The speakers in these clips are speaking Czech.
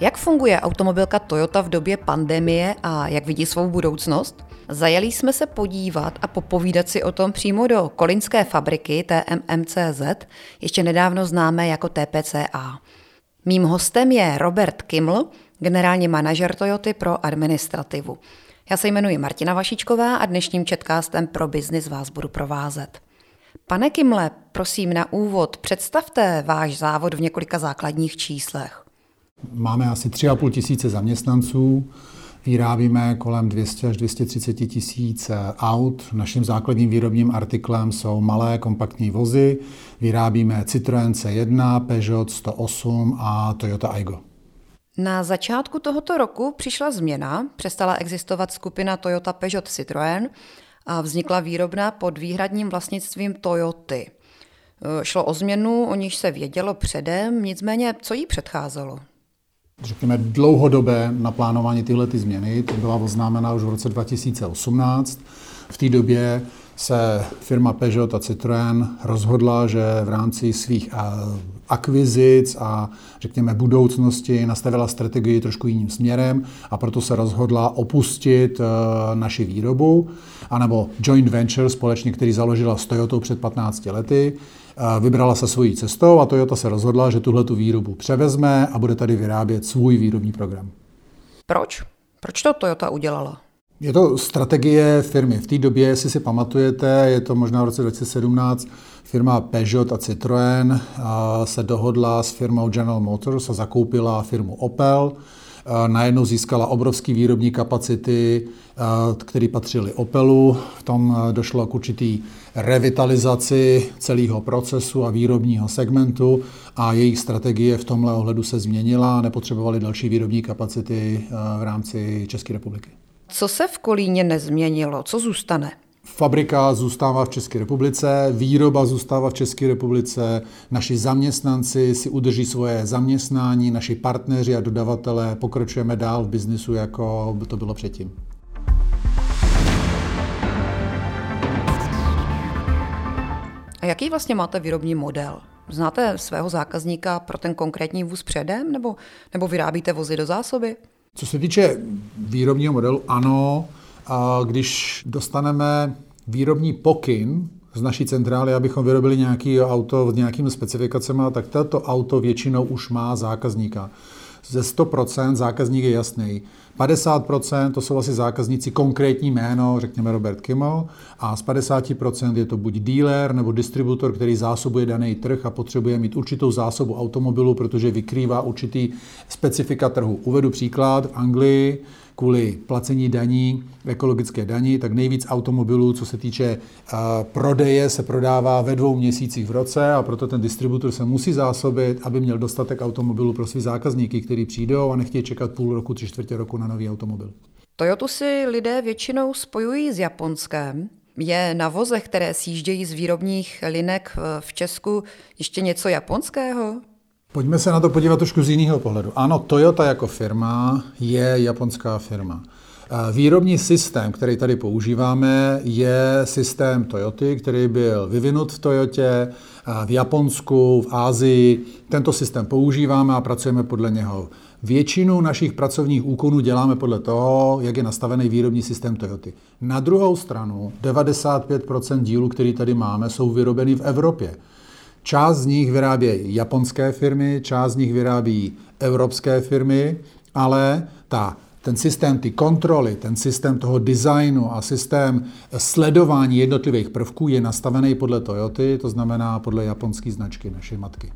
Jak funguje automobilka Toyota v době pandemie a jak vidí svou budoucnost? Zajeli jsme se podívat a popovídat si o tom přímo do kolinské fabriky TMMCZ, ještě nedávno známé jako TPCA. Mým hostem je Robert Kiml, generální manažer Toyoty pro administrativu. Já se jmenuji Martina Vašičková a dnešním četkáctem pro biznis vás budu provázet. Pane Kimle, prosím na úvod představte váš závod v několika základních číslech. Máme asi 3,5 tisíce zaměstnanců, vyrábíme kolem 200 až 230 tisíc aut. Naším základním výrobním artiklem jsou malé kompaktní vozy. Vyrábíme Citroën C1, Peugeot 108 a Toyota Aygo. Na začátku tohoto roku přišla změna, přestala existovat skupina Toyota Peugeot Citroën a vznikla výrobna pod výhradním vlastnictvím Toyoty. Šlo o změnu, o níž se vědělo předem, nicméně co jí předcházelo? Řekněme, dlouhodobé naplánování tyhle ty změny. To byla oznámena už v roce 2018. V té době se firma Peugeot a Citroën rozhodla, že v rámci svých eh, akvizic a řekněme budoucnosti nastavila strategii trošku jiným směrem a proto se rozhodla opustit eh, naši výrobu, anebo joint venture společně, který založila s Toyotou před 15 lety, vybrala se svojí cestou a Toyota se rozhodla, že tuhle tu výrobu převezme a bude tady vyrábět svůj výrobní program. Proč? Proč to Toyota udělala? Je to strategie firmy. V té době, jestli si pamatujete, je to možná v roce 2017, firma Peugeot a Citroën se dohodla s firmou General Motors a zakoupila firmu Opel. Najednou získala obrovský výrobní kapacity, které patřily Opelu. V tom došlo k určitý revitalizaci celého procesu a výrobního segmentu a jejich strategie v tomhle ohledu se změnila. Nepotřebovali další výrobní kapacity v rámci České republiky. Co se v Kolíně nezměnilo? Co zůstane? Fabrika zůstává v České republice, výroba zůstává v České republice, naši zaměstnanci si udrží svoje zaměstnání, naši partneři a dodavatelé pokračujeme dál v biznisu, jako by to bylo předtím. A jaký vlastně máte výrobní model? Znáte svého zákazníka pro ten konkrétní vůz předem, nebo, nebo vyrábíte vozy do zásoby? Co se týče výrobního modelu, ano. A když dostaneme výrobní pokyn z naší centrály, abychom vyrobili nějaké auto s nějakými specifikacemi, tak toto auto většinou už má zákazníka. Ze 100% zákazník je jasný. 50% to jsou asi zákazníci konkrétní jméno, řekněme Robert Kimmel, a z 50% je to buď dealer nebo distributor, který zásobuje daný trh a potřebuje mít určitou zásobu automobilu, protože vykrývá určitý specifika trhu. Uvedu příklad v Anglii, kvůli placení daní, ekologické daní, tak nejvíc automobilů, co se týče uh, prodeje, se prodává ve dvou měsících v roce a proto ten distributor se musí zásobit, aby měl dostatek automobilů pro své zákazníky, kteří přijdou a nechtějí čekat půl roku, tři čtvrtě roku na nový automobil. Toyotu si lidé většinou spojují s Japonskem. Je na vozech, které sjíždějí z výrobních linek v Česku, ještě něco japonského? Pojďme se na to podívat trošku z jiného pohledu. Ano, Toyota jako firma je japonská firma. Výrobní systém, který tady používáme, je systém Toyoty, který byl vyvinut v Toyotě, v Japonsku, v Ázii. Tento systém používáme a pracujeme podle něho. Většinu našich pracovních úkonů děláme podle toho, jak je nastavený výrobní systém Toyoty. Na druhou stranu 95% dílů, který tady máme, jsou vyrobeny v Evropě. Část z nich vyrábějí japonské firmy, část z nich vyrábí evropské firmy, ale ta ten systém ty kontroly, ten systém toho designu a systém sledování jednotlivých prvků je nastavený podle Toyoty, to znamená podle japonské značky naší matky.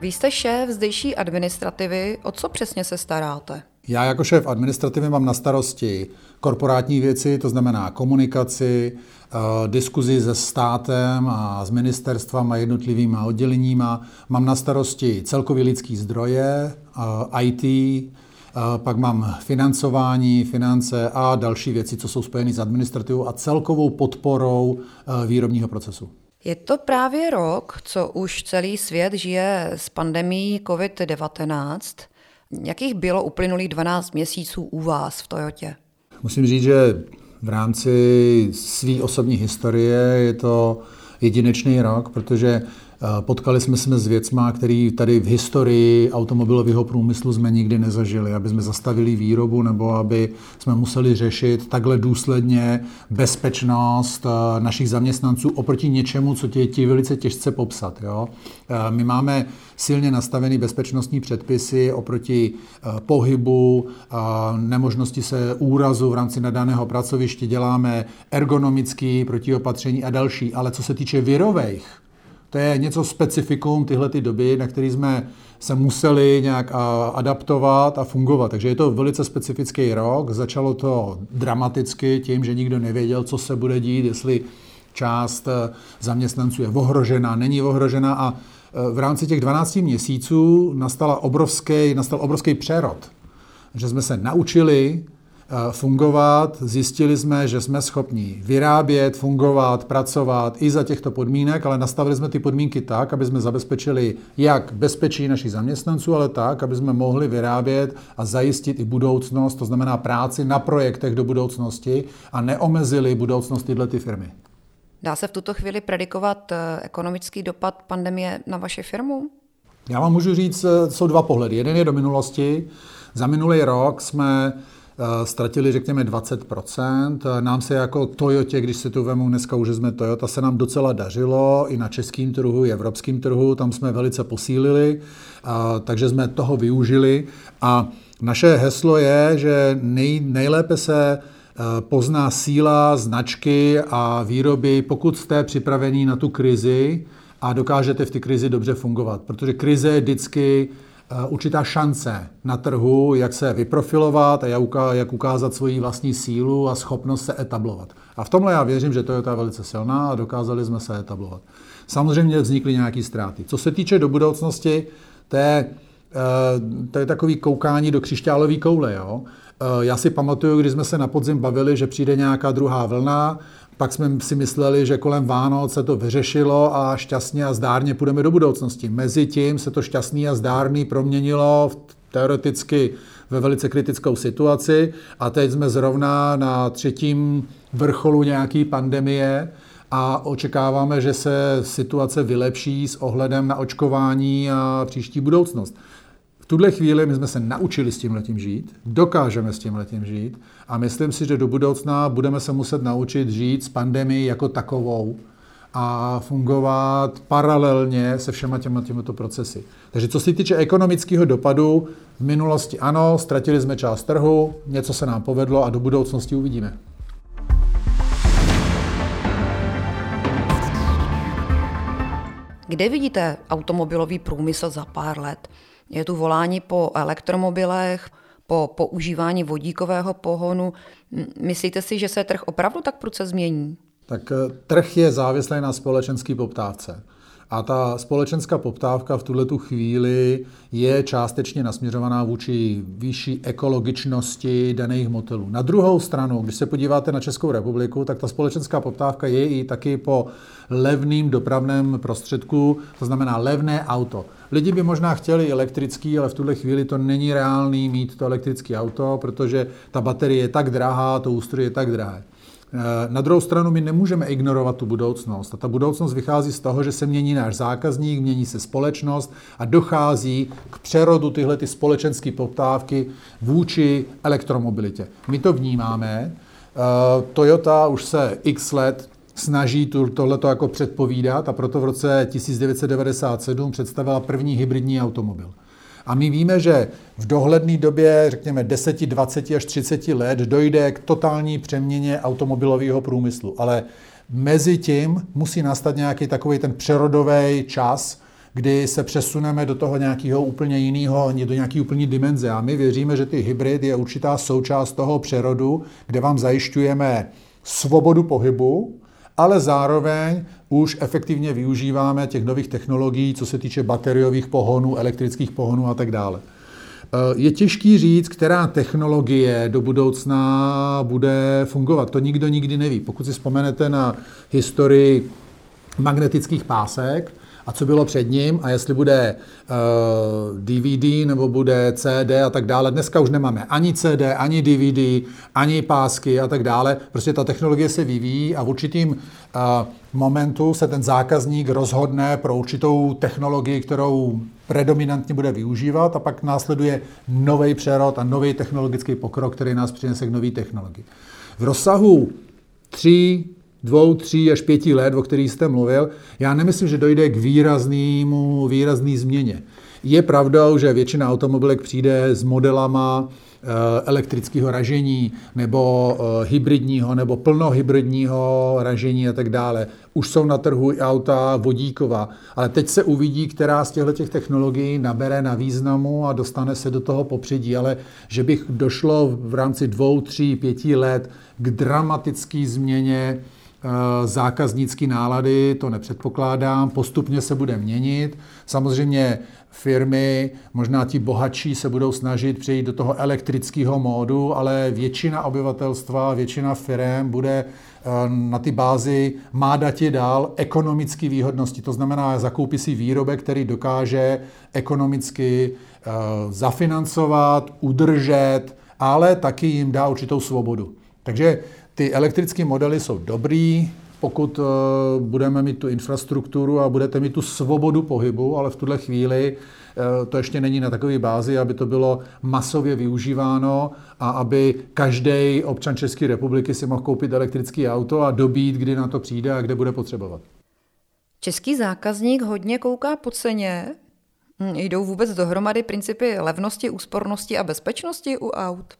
Vy jste šéf zdejší administrativy. O co přesně se staráte? Já jako šéf administrativy mám na starosti korporátní věci, to znamená komunikaci, eh, diskuzi se státem a s ministerstvem a jednotlivými odděleníma. Mám na starosti celkový lidský zdroje, eh, IT, eh, pak mám financování, finance a další věci, co jsou spojeny s administrativou a celkovou podporou výrobního procesu. Je to právě rok, co už celý svět žije s pandemí COVID-19. Jakých bylo uplynulých 12 měsíců u vás v Toyotě? Musím říct, že v rámci své osobní historie je to jedinečný rok, protože Potkali jsme se s věcma, který tady v historii automobilového průmyslu jsme nikdy nezažili, aby jsme zastavili výrobu nebo aby jsme museli řešit takhle důsledně bezpečnost eh, našich zaměstnanců oproti něčemu, co tě ti velice těžce popsat. Jo? Eh, my máme silně nastavený bezpečnostní předpisy oproti eh, pohybu, nemožnosti se úrazu v rámci nadaného pracoviště, děláme ergonomický protiopatření a další. Ale co se týče virových, to je něco specifikum tyhle ty doby, na který jsme se museli nějak adaptovat a fungovat. Takže je to velice specifický rok. Začalo to dramaticky tím, že nikdo nevěděl, co se bude dít, jestli část eh, zaměstnanců je ohrožena, není ohrožena a eh, v rámci těch 12 měsíců nastala obrovský, nastal obrovský přerod. Že jsme se naučili fungovat. Zjistili jsme, že jsme schopni vyrábět, fungovat, pracovat i za těchto podmínek, ale nastavili jsme ty podmínky tak, aby jsme zabezpečili jak bezpečí našich zaměstnanců, ale tak, aby jsme mohli vyrábět a zajistit i budoucnost, to znamená práci na projektech do budoucnosti a neomezili budoucnost tyhle ty firmy. Dá se v tuto chvíli predikovat eh, ekonomický dopad pandemie na vaši firmu? Já vám můžu říct, eh, jsou dva pohledy. Jeden je do minulosti. Za minulý rok jsme Eh, ztratili řekněme 20%. Eh, nám se jako Toyotě, když se tu vemu dneska už jsme Toyota, se nám docela dařilo i na českém trhu, i evropském trhu, tam jsme velice posílili, takže jsme toho využili a naše heslo je, že nej, nejlépe se eh, pozná síla značky a výroby, pokud jste připravení na tu krizi a dokážete v té krizi dobře fungovat. Protože krize je vždycky Eh, určitá šance na trhu, jak se vyprofilovat a jak ukázat svoji vlastní sílu a schopnost se etablovat. A v tomhle já věřím, že Toyota je velice silná a dokázali jsme se etablovat. Samozřejmě vznikly nějaké ztráty. Co se týče do budoucnosti, to je, eh, to je takový koukání do křišťálové koule. Jo? Eh, já si pamatuju, když jsme se na podzim bavili, že přijde nějaká druhá vlna, pak jsme si mysleli, že kolem Vánoc se to vyřešilo a šťastně a zdárně půjdeme do budoucnosti. Mezitím se to šťastný a zdárný proměnilo v teoreticky ve velice kritickou situaci a teď jsme zrovna na třetím vrcholu nějaké pandemie a očekáváme, že se situace vylepší s ohledem na očkování a příští budoucnost. V tuhle chvíli my jsme se naučili s tím letím žít, dokážeme s tím letím žít a myslím si, že do budoucna budeme se muset naučit žít s pandemii jako takovou a fungovat paralelně se všema těma těmito procesy. Takže co se týče ekonomického dopadu, v minulosti ano, ztratili jsme část trhu, něco se nám povedlo a do budoucnosti uvidíme. Kde vidíte automobilový průmysl za pár let? Je tu volání po elektromobilech, po používání vodíkového pohonu. Myslíte si, že se trh opravdu tak prudce změní? Tak eh, trh je závislý na společenské poptávce. A ta společenská poptávka v tuhle tu chvíli je částečně nasměřovaná vůči vyšší ekologičnosti daných motelů. Na druhou stranu, když se podíváte na Českou republiku, tak ta společenská poptávka je i taky po levným dopravném prostředku, to znamená levné auto. Lidi by možná chtěli elektrický, ale v tuhle chvíli to není reálný mít to elektrické auto, protože ta baterie je tak drahá, to ústroj je tak drahé. Eh, na druhou stranu my nemůžeme ignorovat tu budoucnost. A ta budoucnost vychází z toho, že se mění náš zákazník, mění se společnost a dochází k přerodu tyhle ty společenské poptávky vůči elektromobilitě. My to vnímáme. Eh, Toyota už se x let snaží tohleto jako předpovídat a proto v roce 1997 představila první hybridní automobil. A my víme, že v dohledné době, řekněme 10, 20 až 30 let, dojde k totální přeměně automobilového průmyslu. Ale mezi tím musí nastat nějaký takový ten přerodový čas, kdy se přesuneme do toho nějakého úplně jiného, do nějaké úplně dimenze. A my věříme, že ty hybrid je určitá součást toho přerodu, kde vám zajišťujeme svobodu pohybu, ale zároveň už efektivně využíváme těch nových technologií, co se týče bateriových pohonů, elektrických pohonů a tak dále. Eh, je těžký říct, která technologie do budoucna bude fungovat. To nikdo nikdy neví. Pokud si vzpomenete na historii magnetických pásek a co bylo před ním a jestli bude uh, DVD nebo bude CD a tak dále. Dneska už nemáme ani CD, ani DVD, ani pásky a tak dále. Prostě ta technologie se vyvíjí a v určitým uh, momentu se ten zákazník rozhodne pro určitou technologii, kterou predominantně bude využívat a pak následuje nový přerod a nový technologický pokrok, který nás přinese k nové technologii. V rozsahu tří, dvou, tří až pěti let, o kterých jste mluvil, já nemyslím, že dojde k výraznému, výrazný změně. Je pravdou, že většina automobilek přijde s modelama eh, elektrického ražení nebo eh, hybridního nebo plnohybridního ražení a tak dále. Už jsou na trhu i auta vodíková, ale teď se uvidí, která z těchto těch technologií nabere na významu a dostane se do toho popředí. Ale že bych došlo v rámci dvou, tří, pěti let k dramatické změně zákaznické nálady, to nepředpokládám, postupně se bude měnit. Samozřejmě firmy, možná ti bohatší se budou snažit přejít do toho elektrického módu, ale většina obyvatelstva, většina firm bude eh, na ty bázi má datě dál ekonomické výhodnosti. To znamená, zakoupí si výrobek, který dokáže ekonomicky eh, zafinancovat, udržet, ale taky jim dá určitou svobodu. Takže ty elektrické modely jsou dobrý, pokud uh, budeme mít tu infrastrukturu a budete mít tu svobodu pohybu, ale v tuhle chvíli uh, to ještě není na takové bázi, aby to bylo masově využíváno a aby každý občan České republiky si mohl koupit elektrické auto a dobít, kdy na to přijde a kde bude potřebovat. Český zákazník hodně kouká po ceně. Hm, jdou vůbec dohromady principy levnosti, úspornosti a bezpečnosti u aut?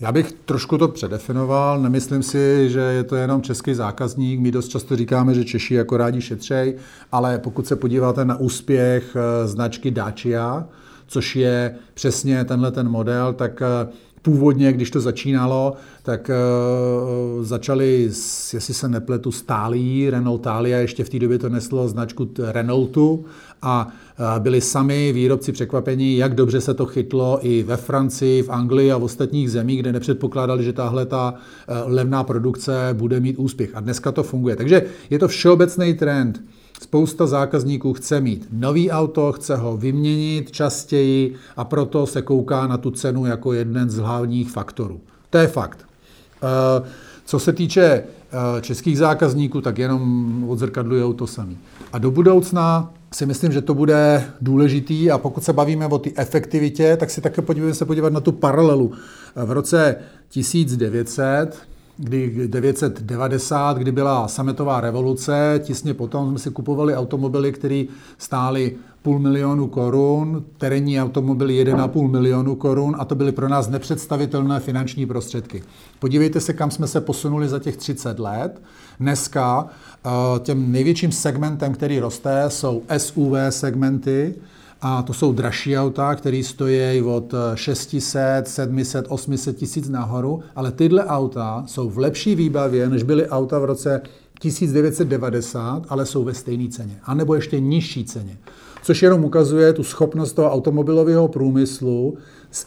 Já bych trošku to předefinoval. Nemyslím si, že je to jenom český zákazník. My dost často říkáme, že Češi jako rádi šetřej, ale pokud se podíváte na úspěch eh, značky Dacia, což je přesně tenhle ten model, tak eh, původně, když to začínalo, tak uh, začali, s, jestli se nepletu, stálí Renault Talia, ještě v té době to neslo značku Renaultu a uh, byli sami výrobci překvapení, jak dobře se to chytlo i ve Francii, v Anglii a v ostatních zemích, kde nepředpokládali, že tahle ta uh, levná produkce bude mít úspěch. A dneska to funguje. Takže je to všeobecný trend. Spousta zákazníků chce mít nový auto, chce ho vyměnit častěji a proto se kouká na tu cenu jako jeden z hlavních faktorů. To je fakt. Eh, co se týče eh, českých zákazníků, tak jenom odzrkadlují to samé. A do budoucna si myslím, že to bude důležitý a pokud se bavíme o té efektivitě, tak si také podívejme se podívat na tu paralelu. V roce 1900 kdy 990, kdy byla sametová revoluce, těsně potom jsme si kupovali automobily, které stály půl milionu korun, terénní automobily 1,5 milionu korun a to byly pro nás nepředstavitelné finanční prostředky. Podívejte se, kam jsme se posunuli za těch 30 let. Dneska eh, těm největším segmentem, který roste, jsou SUV segmenty, a to jsou dražší auta, které stojí od 600, 700, 800 tisíc nahoru, ale tyhle auta jsou v lepší výbavě, než byly auta v roce 1990, ale jsou ve stejné ceně, anebo ještě nižší ceně. Což jenom ukazuje tu schopnost toho automobilového průmyslu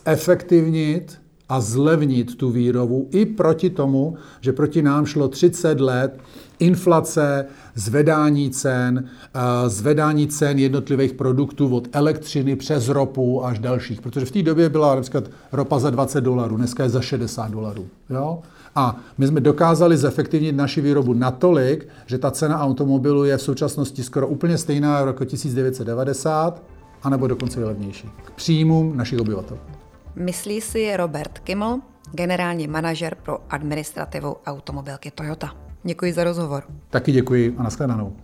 zefektivnit a zlevnit tu výrobu i proti tomu, že proti nám šlo 30 let inflace, zvedání cen, eh, zvedání cen jednotlivých produktů od elektřiny přes ropu až dalších. Protože v té době byla například ropa za 20 dolarů, dneska je za 60 dolarů. Jo? A my jsme dokázali zefektivnit naši výrobu natolik, že ta cena automobilu je v současnosti skoro úplně stejná jako 1990, anebo dokonce levnější. K příjmům našich obyvatel. Myslí si Robert Kimmel, generální manažer pro administrativu automobilky Toyota. Děkuji za rozhovor. Taky děkuji a nashledanou.